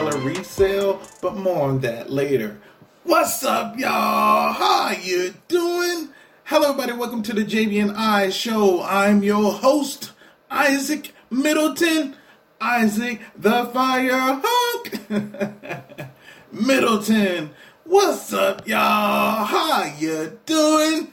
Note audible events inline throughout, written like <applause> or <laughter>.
Rotella Resale, but more on that later. What's up, y'all? How you doing? Hello, everybody. Welcome to the JB and I show. I'm your host, Isaac Middleton. Isaac the Fire Hawk. <laughs> Middleton. What's up, y'all? How you doing?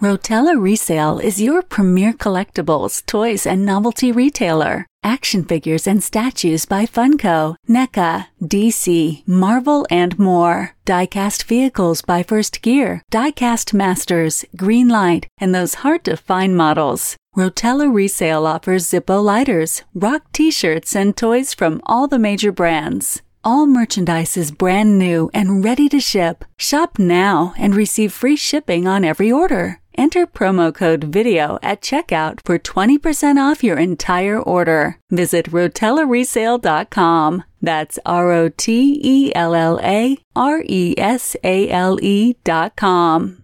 Rotella Resale is your premier collectibles, toys, and novelty retailer. Action figures and statues by Funko, NECA, DC, Marvel, and more. Diecast vehicles by First Gear, Diecast Masters, Greenlight, and those hard to find models. Rotella Resale offers Zippo lighters, rock t-shirts, and toys from all the major brands. All merchandise is brand new and ready to ship. Shop now and receive free shipping on every order. Enter promo code VIDEO at checkout for 20% off your entire order. Visit RotellaResale.com. That's R O T E L L A R E S A L E dot com.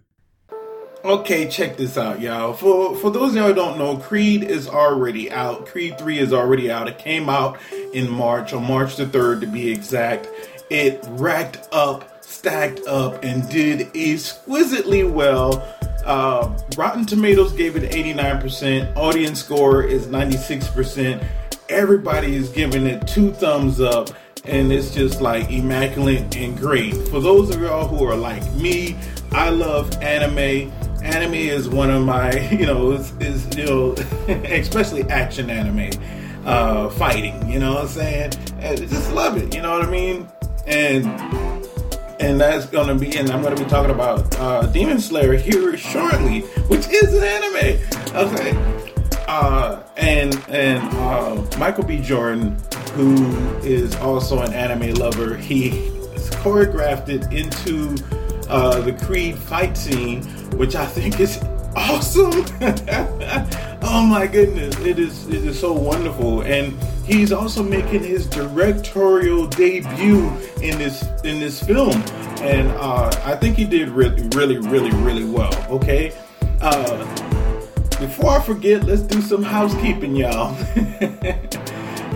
Okay, check this out, y'all. For for those of y'all who don't know, Creed is already out. Creed 3 is already out. It came out in March, on March the 3rd to be exact. It racked up, stacked up, and did exquisitely well. Uh, Rotten Tomatoes gave it 89%. Audience score is 96%. Everybody is giving it two thumbs up and it's just like immaculate and great. For those of y'all who are like me, I love anime anime is one of my, <laughs> you know, is, is you know, <laughs> especially action anime, uh, fighting. You know what I'm saying? I just love it. You know what I mean? And and that's gonna be, and I'm gonna be talking about uh, Demon Slayer here shortly, which is an anime. Okay. Uh, and and uh, Michael B. Jordan, who is also an anime lover, he choreographed it into uh, the Creed fight scene, which I think is <laughs> awesome. <laughs> oh my goodness, it is it is so wonderful, and he's also making his directorial debut in this in this film, and uh, I think he did really really really really well. Okay. Uh, before I forget, let's do some housekeeping, y'all. <laughs>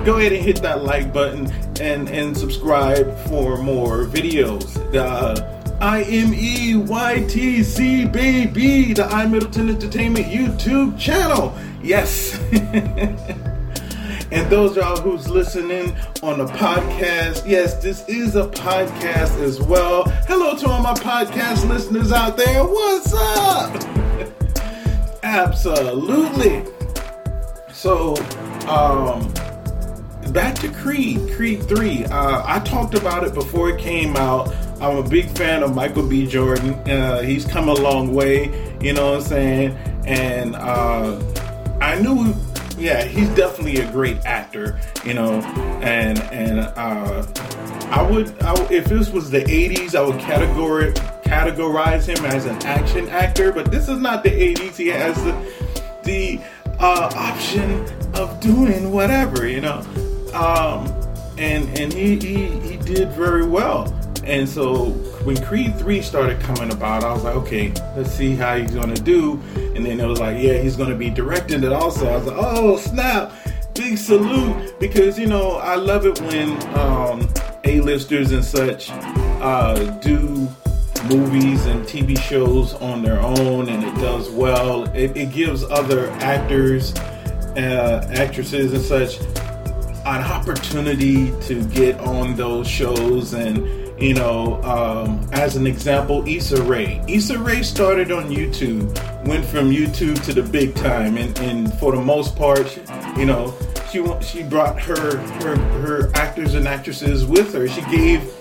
Go ahead and hit that like button and and subscribe for more videos. Uh, I M E Y T C baby, the I Middleton Entertainment YouTube channel. Yes. <laughs> and those y'all who's listening on the podcast, yes, this is a podcast as well. Hello to all my podcast listeners out there. What's up? <laughs> Absolutely. So, um, back to Creed, Creed 3. Uh, I talked about it before it came out. I'm a big fan of Michael B. Jordan. Uh, he's come a long way, you know what I'm saying? And uh, I knew, yeah, he's definitely a great actor, you know. And and uh, I would, I, if this was the '80s, I would categorize categorize him as an action actor. But this is not the '80s. He has the the uh, option of doing whatever, you know. Um, and and he, he he did very well. And so when Creed 3 started coming about, I was like, okay, let's see how he's going to do. And then it was like, yeah, he's going to be directing it also. I was like, oh, snap. Big salute. Because, you know, I love it when um, A-listers and such uh, do movies and TV shows on their own and it does well. It, it gives other actors, uh, actresses, and such an opportunity to get on those shows and you know, um, as an example, Issa Rae. Issa Rae started on YouTube, went from YouTube to the big time, and, and for the most part, you know, she she brought her her her actors and actresses with her. She gave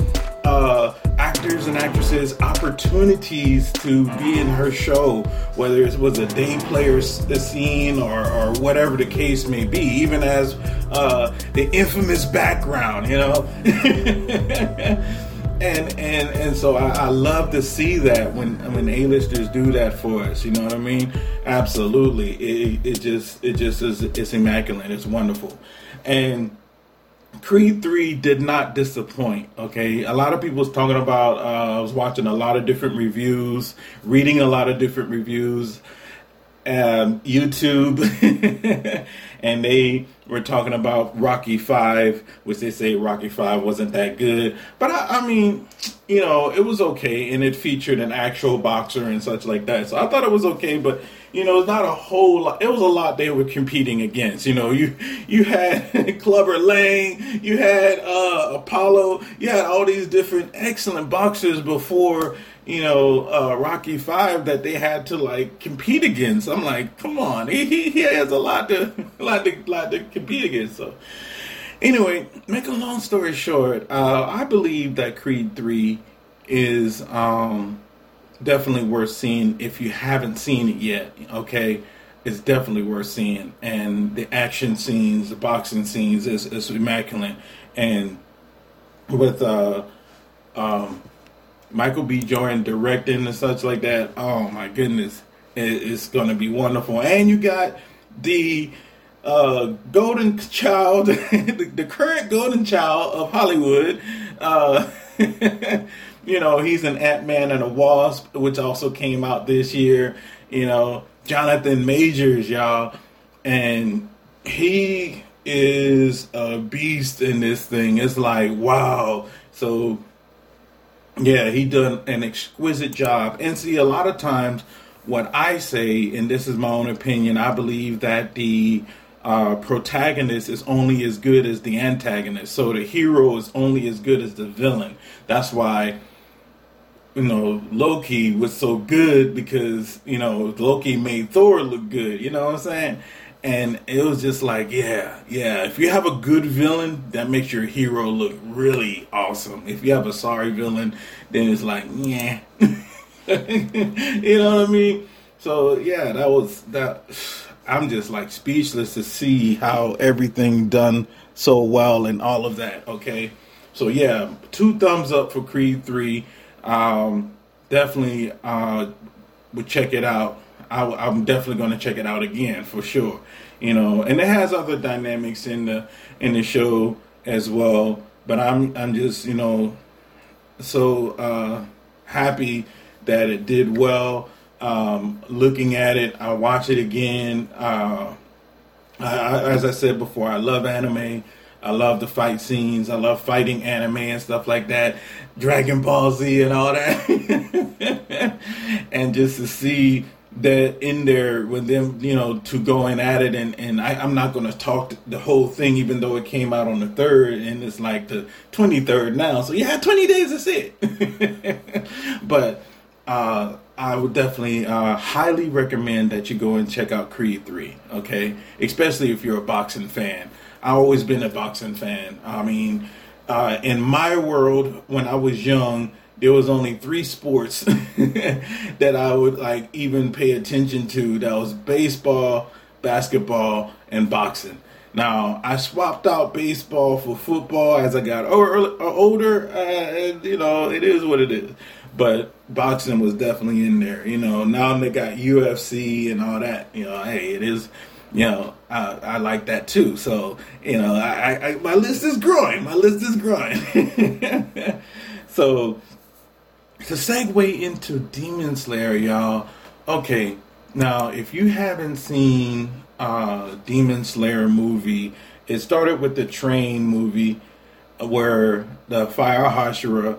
uh, actors and actresses opportunities to be in her show, whether it was a day player scene or, or whatever the case may be, even as uh, the infamous background, you know. <laughs> and and and so I, I, love to see that when when A-listers do that for us. You know what I mean? Absolutely. It, it just it just is it's immaculate. It's wonderful, and Creed 3 did not disappoint. Okay. A lot of people was talking about, uh, I was watching a lot of different reviews, reading a lot of different reviews, um, YouTube, <laughs> and they were talking about Rocky 5, which they say Rocky 5 wasn't that good. But I, I mean, you know, it was okay, and it featured an actual boxer and such like that. So I thought it was okay, but you know, it's not a whole lot. It was a lot they were competing against. You know, <laughs> you you had <laughs> Clubber Lang, you had uh, Apollo, you had all these different excellent boxers before you know uh, Rocky Five that they had to like compete against. I'm like, come on, he, he, he has a lot to a <laughs> lot to lot to compete against. So anyway, make a long story short, uh, I believe that Creed Three is. Um, definitely worth seeing if you haven't seen it yet. Okay, it's definitely worth seeing, and the action scenes, the boxing scenes is, is immaculate, and with uh, um, Michael B. Jordan directing and such like that. Oh my goodness, it's to be wonderful, and you got the uh, golden child, <laughs> the, the, current golden child of Hollywood. Uh, <laughs> you know, he's an Ant Man and a Wasp, which also came out this year. You know, Jonathan Majors, y'all, and he is a beast in this thing. It's like wow. So yeah, he done an exquisite job. And see, a lot of times, what I say, and this is my own opinion, I believe that the uh, protagonist is only as good as the antagonist. So the hero is only as good as the villain. That's why you know, Loki was so good because, you know, Loki made Thor look good, you know what I'm saying? And it was just like, yeah, yeah, if you have a good villain, that makes your hero look really awesome. If you have a sorry villain, then it's like, yeah. <laughs> you know what I mean? So, yeah, that was that. I'm just like speechless to see how everything done so well and all of that, okay? So, yeah, two thumbs up for Creed 3 um, definitely uh, would check it out. I, am definitely going to check it out again for sure. You know, and it has other dynamics in the in the show as well. But I'm I'm just you know so uh, happy that it did well. Um, looking at it, I watch it again. Uh, I, as I said before, I love anime. I love the fight scenes. I love fighting anime and stuff like that. Dragon Ball Z and all that. <laughs> and just to see that in there with them, you know, to going at it. And, and I, am not going to talk the whole thing, even though it came out on the 3rd and it's like the 23rd now. So yeah, 20 days is it. <laughs> but uh, I would definitely uh, highly recommend that you go and check out Creed 3, okay? Especially if you're a boxing fan. I've always been a boxing fan. I mean, uh, in my world, when I was young, there was only three sports <laughs> that I would like even pay attention to. That was baseball, basketball, and boxing. Now I swapped out baseball for football as I got older. Uh, you know, it is what it is. But boxing was definitely in there. You know, now they got UFC and all that. You know, hey, it is you know, I, I like that too. So, you know, I, I, my list is growing. My list is growing. <laughs> so, to segue into Demon Slayer, y'all. Okay, now if you haven't seen uh, Demon Slayer movie, it started with the Train movie, where the Fire Hashira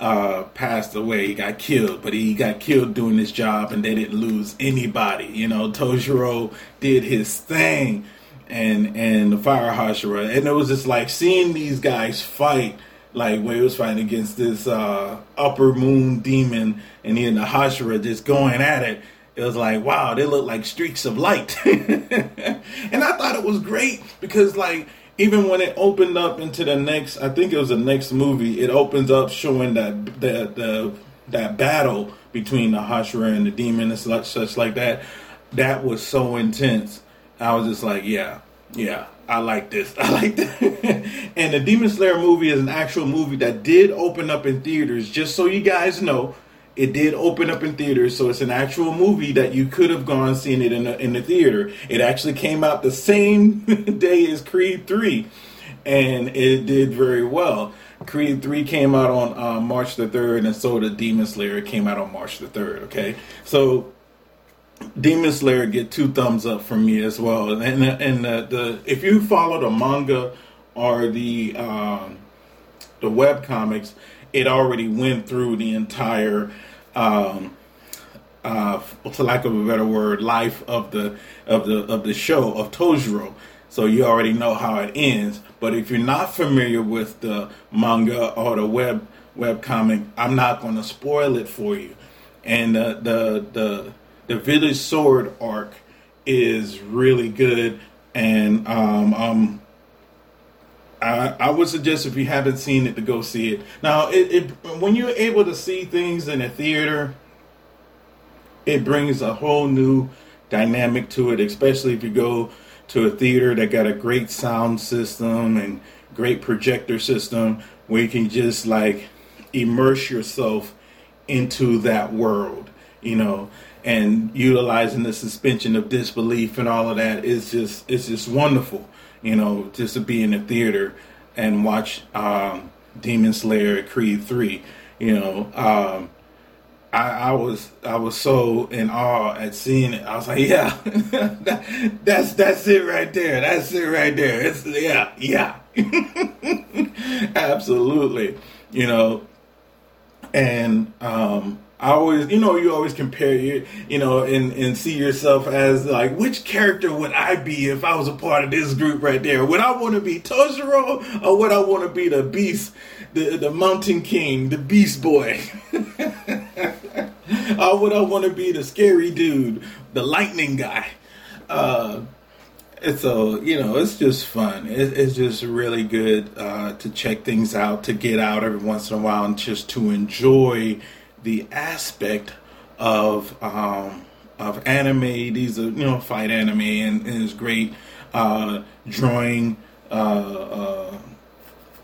uh, passed away. He got killed, but he got killed doing his job, and they didn't lose anybody. You know, Toshiro did his thing, and and the Fire Hashira, and it was just like seeing these guys fight. Like when he was fighting against this uh, upper moon demon, and then the Hashira just going at it. It was like, wow, they look like streaks of light, <laughs> and I thought it was great because like even when it opened up into the next, I think it was the next movie. It opens up showing that the the that battle between the Hashira and the demon and such such like that. That was so intense. I was just like, yeah, yeah, I like this. <laughs> I like that. and the Demon Slayer movie is an actual movie that did open up in theaters. Just so you guys know, it did open up in theaters, so it's an actual movie that you could have gone seen it in the, in the theater. It actually came out the same <laughs> day as Creed 3. and it did very well. Creed 3 came out on uh, March the 3rd, and so did Demon Slayer came out on March the 3rd, okay? So Demon Slayer get two thumbs up from me as well. And and the, the if you follow the manga or the um, the web comics, it already went through the entire um, uh, to lack of a better word, life of the of the of the show of Tojiro. So you already know how it ends. But if you're not familiar with the manga or the web web comic, I'm not going to spoil it for you. And the the the the Village Sword arc is really good, and um, um, I, I would suggest if you haven't seen it to go see it. Now, it, it when you're able to see things in a theater, it brings a whole new dynamic to it, especially if you go to a theater that got a great sound system and great projector system where you can just like immerse yourself into that world, you know and utilizing the suspension of disbelief and all of that is just it's just wonderful you know just to be in the theater and watch um, demon slayer creed 3 you know um, I, I, was I was so in awe at seeing it. I was like, yeah, <laughs> that, that's that's it right there. That's it right there. It's yeah, yeah, <laughs> absolutely. You know, and um, I always, you know, you always compare you, you know, and and see yourself as like, which character would I be if I was a part of this group right there? Would I want to be Toshiro or would I want to be the Beast, the the Mountain King, the Beast Boy? <laughs> or would I want to be the scary dude, the Lightning guy? Uh, and so you know, it's just fun. It, it's just really good uh, to check things out, to get out every once in a while, and just to enjoy the aspect of um, of anime. These are you know fight anime, and, and it's great uh, drawing uh, uh,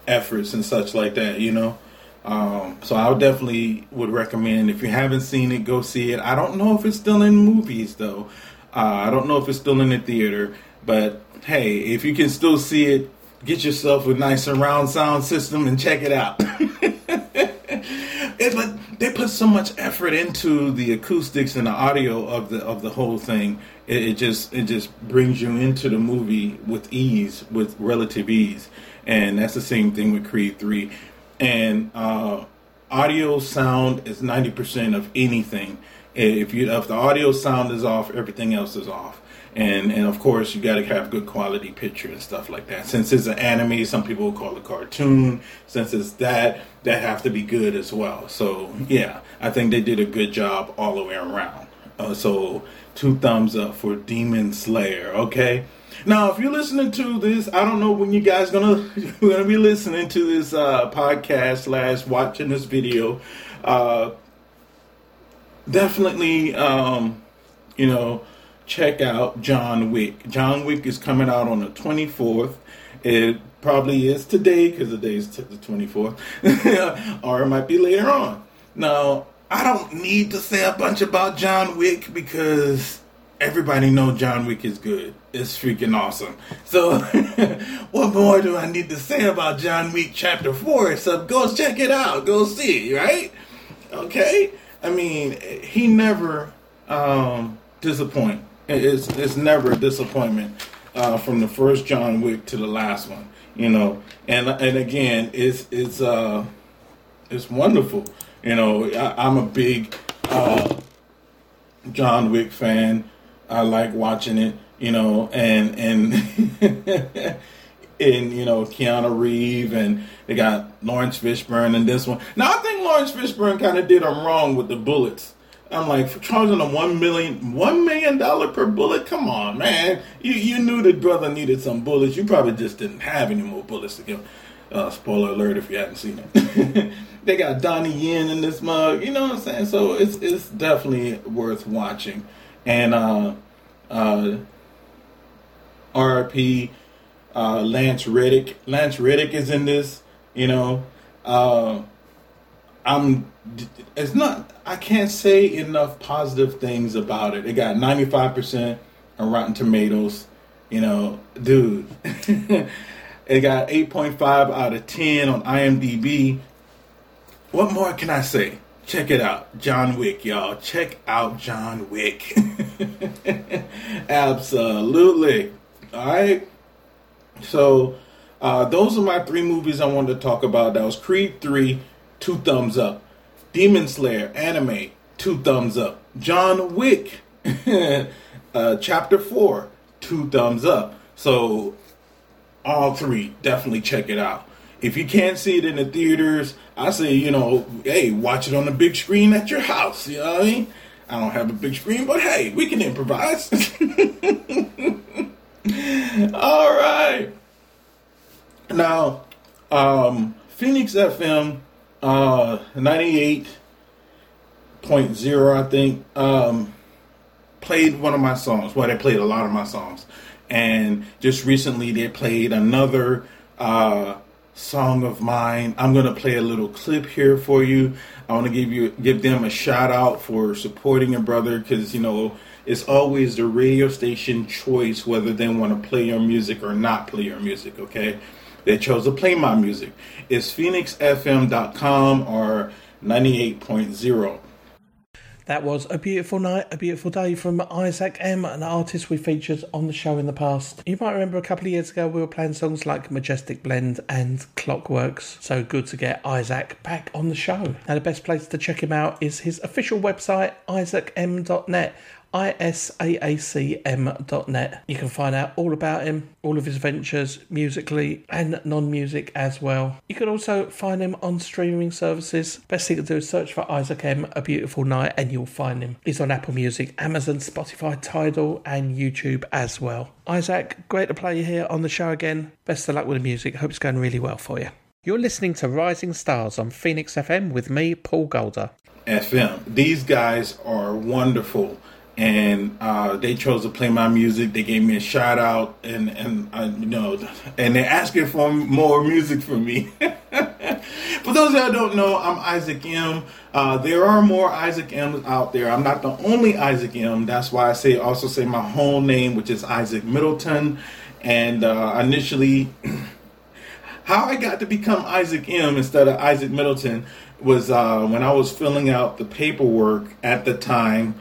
efforts and such like that. You know. Um, so I definitely would recommend if you haven't seen it, go see it. I don't know if it's still in movies though. Uh, I don't know if it's still in the theater, but hey, if you can still see it, get yourself a nice surround sound system and check it out. <laughs> put so much effort into the acoustics and the audio of the of the whole thing. It, it, just it just brings you into the movie with ease, with relative ease, and that's the same thing with Creed Three. And uh, audio sound is ninety percent of anything. If you if the audio sound is off, everything else is off and and of course you got to have good quality picture and stuff like that. Since it's an anime, some people call it cartoon. Since it's that, that have to be good as well. So yeah, I think they did a good job all the way around. Uh, so two thumbs up for Demon Slayer. Okay. Now, if you're listening to this, I don't know when you guys gonna <laughs> gonna be listening to this uh, podcast slash watching this video. Uh, definitely, um, you know, check out John Wick. John Wick is coming out on the 24th. It probably is today because the day is t- the 24th, <laughs> or it might be later on. Now, I don't need to say a bunch about John Wick because everybody know John Wick is good. It's freaking awesome. So, <laughs> what more do I need to say about John Wick Chapter 4? So, go check it out. Go see, right? Okay? I mean, he never um, disappoint. It's it's never a disappointment uh, from the first John Wick to the last one, you know. And and again, it's it's uh it's wonderful. You know, I, am a big uh, John Wick fan. I like watching it, you know, and and <laughs> and you know Keanu Reeves, and they got Laurence Fishburne in this one. Now I think Laurence Fishburne kind of did them wrong with the bullets I'm like, charging a one million one million dollar per bullet. Come on, man. You you knew the brother needed some bullets. You probably just didn't have any more bullets to give. Uh, spoiler alert if you haven't seen it. <laughs> they got Donnie Yen in this mug. You know what I'm saying? So it's it's definitely worth watching. And uh, uh, RP uh, Lance Reddick. Lance Reddick is in this. You know. Uh, I'm it's not I can't say enough positive things about it. It got 95% on Rotten Tomatoes. You know, dude. <laughs> It got 8.5 out of 10 on IMDb. What more can I say? Check it out. John Wick, y'all. Check out John Wick. <laughs> Absolutely. All right. So, uh, those are my three movies I wanted to talk about. That was Creed 3, two thumbs up. Demon Slayer, anime, two thumbs up. John Wick, <laughs> uh, chapter 4, two thumbs up. So, all three, definitely check it out. If you can't see it in the theaters, I say, you know, hey, watch it on the big screen at your house. You know what I mean? I don't have a big screen, but hey, we can improvise. <laughs> All right. Now, um, Phoenix FM uh, 98.0, I think, um, played one of my songs. Well, they played a lot of my songs. And just recently, they played another uh, song of mine. I'm gonna play a little clip here for you. I want to give you give them a shout out for supporting your brother because you know it's always the radio station choice whether they want to play your music or not play your music. Okay, they chose to play my music. It's phoenixfm.com or 98.0. That was A Beautiful Night, A Beautiful Day from Isaac M, an artist we featured on the show in the past. You might remember a couple of years ago we were playing songs like Majestic Blend and Clockworks, so good to get Isaac back on the show. Now, the best place to check him out is his official website, isaacm.net isaacm.net. You can find out all about him, all of his ventures, musically and non music as well. You can also find him on streaming services. Best thing to do is search for Isaac M, A Beautiful Night, and you'll find him. He's on Apple Music, Amazon, Spotify, Tidal, and YouTube as well. Isaac, great to play you here on the show again. Best of luck with the music. Hope it's going really well for you. You're listening to Rising Stars on Phoenix FM with me, Paul Golder. FM. These guys are wonderful and uh, they chose to play my music. They gave me a shout out, and and uh, you know, and they're asking for more music from me. <laughs> for those that don't know, I'm Isaac M. Uh, there are more Isaac M's out there. I'm not the only Isaac M. That's why I say also say my whole name, which is Isaac Middleton. And uh, initially, <clears throat> how I got to become Isaac M. instead of Isaac Middleton was uh, when I was filling out the paperwork at the time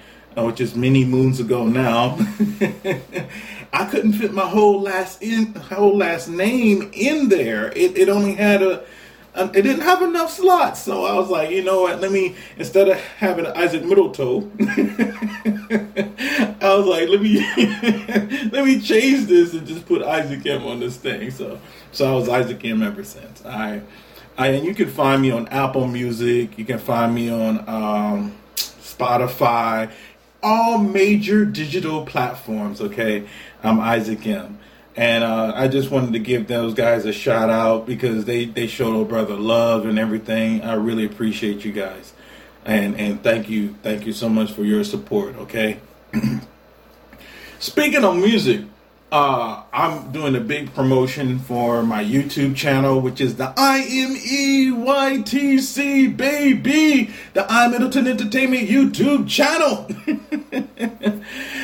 which is many moons ago now, <laughs> I couldn't fit my whole last in whole last name in there. It, it only had a, a, it didn't have enough slots, so I was like, you know what? Let me instead of having Isaac Middletoe, <laughs> I was like, let me <laughs> let me change this and just put Isaac M on this thing. So so I was Isaac M ever since. I, I and you can find me on Apple Music. You can find me on um, Spotify all major digital platforms. Okay, I'm Isaac M. And uh, I just wanted to give those guys a shout out because they, they showed a brother love and everything. I really appreciate you guys. And and thank you, thank you so much for your support, okay? <clears throat> Speaking of music, uh, I'm doing a big promotion for my YouTube channel, which is the IMEYTC baby, the I Middleton Entertainment YouTube channel.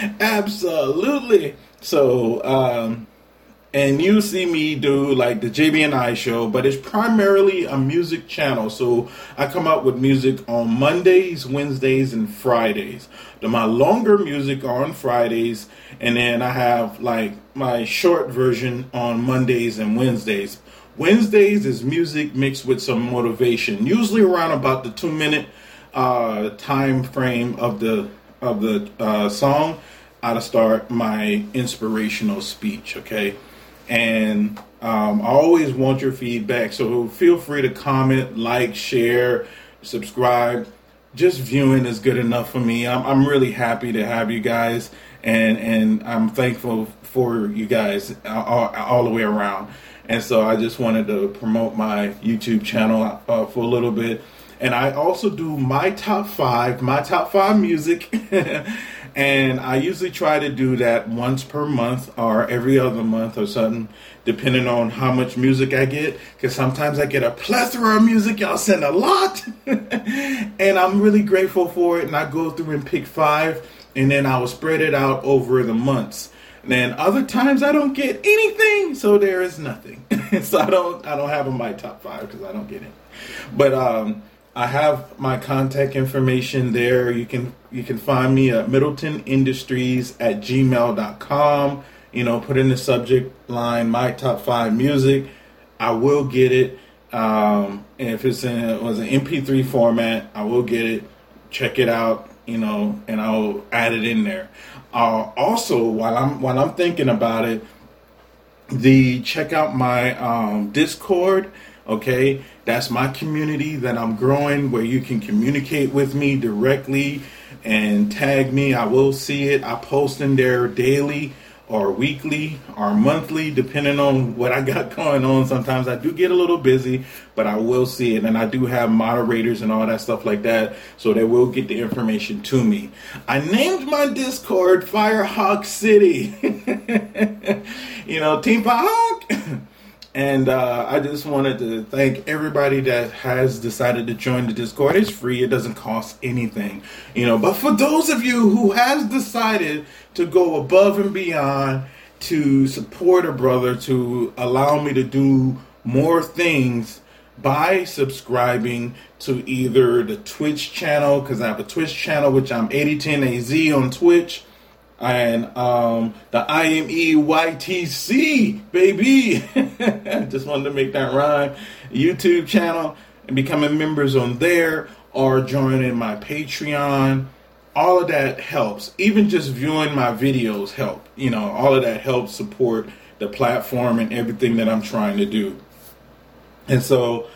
<laughs> Absolutely. So, um, and you see me do like the JB and I show, but it's primarily a music channel. So I come out with music on Mondays, Wednesdays, and Fridays. The, my longer music on Fridays, and then I have like my short version on Mondays and Wednesdays. Wednesdays is music mixed with some motivation, usually around about the two minute uh, time frame of the of the uh, song. I start my inspirational speech. Okay and um, I always want your feedback. So feel free to comment, like, share, subscribe. Just viewing is good enough for me. I'm, I'm really happy to have you guys, and and I'm thankful for you guys all, all the way around. And so I just wanted to promote my YouTube channel uh, for a little bit. And I also do my top five, my top five music. <laughs> And I usually try to do that once per month or every other month or something, depending on how much music I get. Because sometimes I get a plethora of music, y'all send a lot. <laughs> and I'm really grateful for it. And I go through and pick five, and then I will spread it out over the months. And then other times I don't get anything, so there is nothing. <laughs> so I don't I don't have in my top five because I don't get it. But um, I have my contact information there. You can you can find me at Middleton Industries at gmail.com. You know, put in the subject line my top five music. I will get it. Um, and if it's in it was an MP3 format, I will get it. Check it out, you know, and I'll add it in there. Uh, also, while I'm while I'm thinking about it, the check out my um, Discord. Okay, that's my community that I'm growing, where you can communicate with me directly and tag me. I will see it. I post in there daily or weekly or monthly, depending on what I got <laughs> going on. Sometimes I do get a little busy, but I will see it. And I do have moderators and all that stuff like that, so they will get the information to me. I named my Discord Firehawk City. <laughs> you know, Team Firehawk. <laughs> And uh, I just wanted to thank everybody that has decided to join the Discord. It's free; it doesn't cost anything, you know. But for those of you who has decided to go above and beyond to support a brother, to allow me to do more things by subscribing to either the Twitch channel, because I have a Twitch channel, which I'm 8010AZ on Twitch and um, the IMEYTC, baby. <laughs> Just wanted to make that rhyme. YouTube channel and becoming members on there or joining my Patreon. All of that helps. Even just viewing my videos help. You know, all of that helps support the platform and everything that I'm trying to do. And so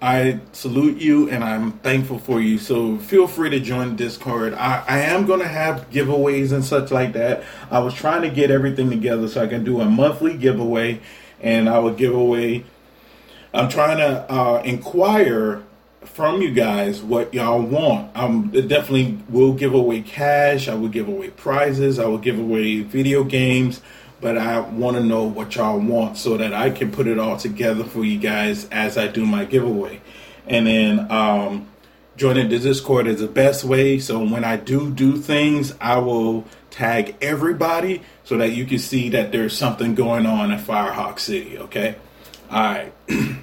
I salute you and I'm thankful for you. So feel free to join Discord. I, I am going to have giveaways and such like that. I was trying to get everything together so I can do a monthly giveaway and I will give away. I'm trying to uh, inquire from you guys what y'all want. I'm definitely will give away cash. I will give away prizes. I will give away video games but I want to know what y'all want so that I can put it all together for you guys as I do my giveaway. And then um, joining the Discord is the best way. So when I do do things, I will tag everybody so that you can see that there's something going on at Firehawk City. Okay. All right. <clears throat>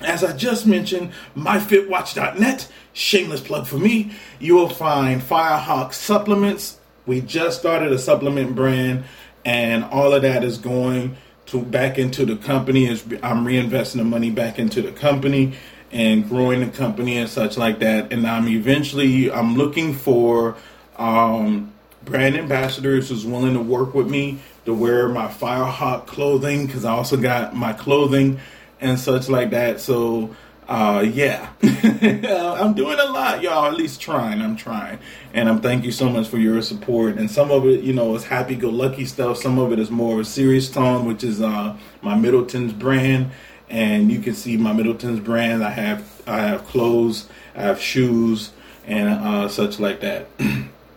As I just mentioned, myfitwatch.net, shameless plug for me, you will find Firehawk supplements. We just started a supplement brand and all of that is going to back into the company. Is I'm reinvesting the money back into the company and growing the company and such like that. And I'm eventually I'm looking for um, brand ambassadors who's willing to work with me to wear my Firehawk clothing because I also got my clothing and such like that. So uh, yeah, <laughs> I'm doing a lot, y'all. At least trying. I'm trying, and I'm thank you so much for your support. And some of it, you know, is happy-go-lucky stuff. Some of it is more of a serious tone, which is uh, my Middleton's brand. And you can see my Middleton's brand. I have I have clothes, I have shoes, and uh, such like that.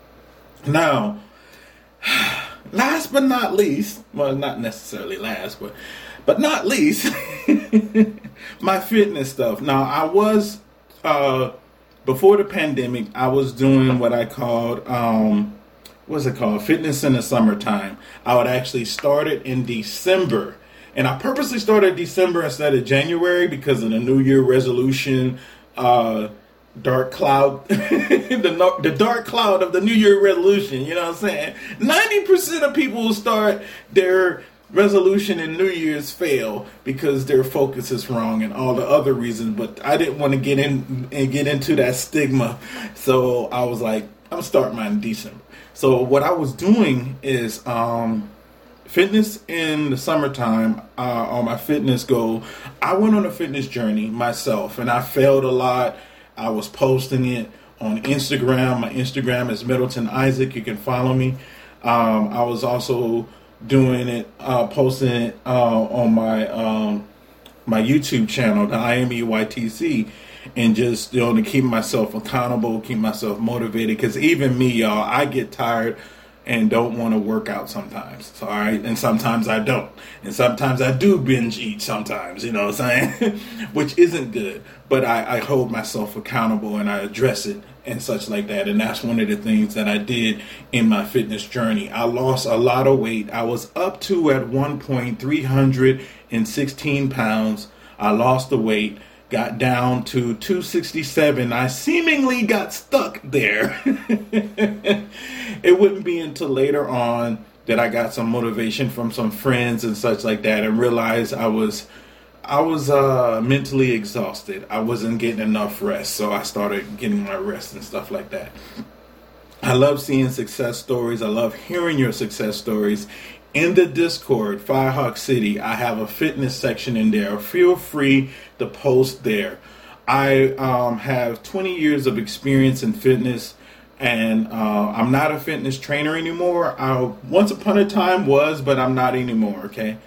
<clears throat> now, <sighs> last but not least, well, not necessarily last, but but not least, <laughs> my fitness stuff. Now, I was uh, before the pandemic, I was doing what I called um, what's it called? Fitness in the summertime. I would actually start it in December. And I purposely started December instead of January because of the New Year resolution, uh, dark cloud, <laughs> the, the dark cloud of the New Year resolution. You know what I'm saying? 90% of people will start their resolution and New Year's fail because their focus is wrong and all the other reasons. But I didn't want to get in and get into that stigma, so I was like, I'm starting mine in December. So what I was doing is um, fitness in the summertime uh, on my fitness goal. I went on a fitness journey myself, and I failed a lot. I was posting it on Instagram. My Instagram is Middleton Isaac. You can follow me. Um, I was also doing it, uh, posting it uh, on my um, my YouTube channel, the IMEYTC, and just you know to keep myself accountable, keep myself motivated. Because even me, y'all, I get tired, and don't want to work out sometimes. So, all right, and sometimes I don't, and sometimes I do binge eat. Sometimes, you know what I'm saying, <laughs> which isn't good. But I, I hold myself accountable and I address it and such like that. And that's one of the things that I did in my fitness journey. I lost a lot of weight. I was up to at one point 316 pounds. I lost the weight got down to 267. I seemingly got stuck there. <laughs> it wouldn't be until later on that I got some motivation from some friends and such like that and realized I was I was uh, mentally exhausted. I wasn't getting enough rest, so I started getting my rest and stuff like that. I love seeing success stories. I love hearing your success stories in the Discord, Firehawk City, I have a fitness section in there. Feel free to post there. I um, have 20 years of experience in fitness, and uh, I'm not a fitness trainer anymore. I once upon a time was, but I'm not anymore. Okay,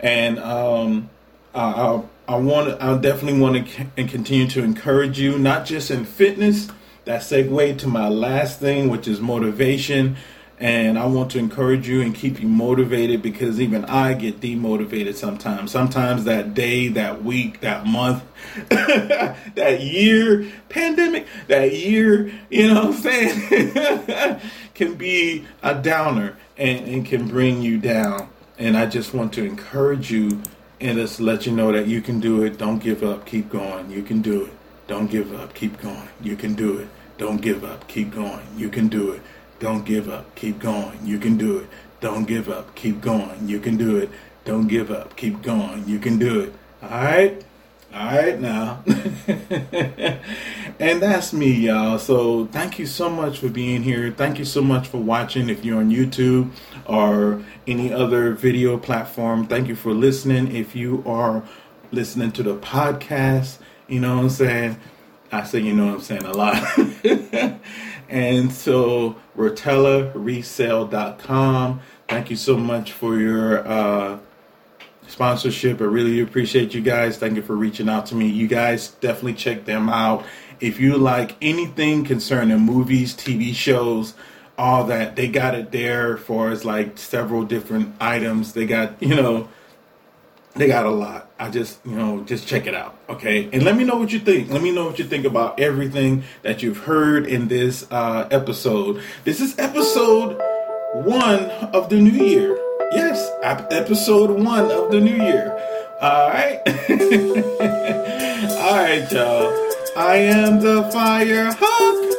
and um, I, I want I definitely want to and continue to encourage you, not just in fitness. That segue to my last thing, which is motivation and I want to encourage you and keep you motivated because even I get demotivated sometimes. Sometimes that day, that week, that month, <laughs> that year, pandemic, that year, you know what I'm saying, <laughs> can be a downer and, and can bring you down. And I just want to encourage you and just let you know that you can do it. Don't give up. Keep going. You can do it. Don't give up. Keep going. You can do it. Don't give up. Keep going. You can do it. Don't give up. Keep going. You can do it. Don't give up. Keep going. You can do it. Don't give up. Keep going. You can do it. All right? All right now. <laughs> and that's me, y'all. So thank you so much for being here. Thank you so much for watching. If you're on YouTube or any other video platform, thank you for listening. If you are listening to the podcast, you know what I'm saying? I say, you know what I'm saying a lot. <laughs> and so, RotellaResale.com. Thank you so much for your uh, sponsorship. I really appreciate you guys. Thank you for reaching out to me. You guys definitely check them out. If you like anything concerning movies, TV shows, all that, they got it there for as like several different items. They got, you know, they got a lot. I just, you know, just check it out, okay? And let me know what you think. Let me know what you think about everything that you've heard in this uh, episode. This is episode one of the new year. Yes, episode one of the new year. All right. <laughs> All right, y'all. I am the Fire Hawk.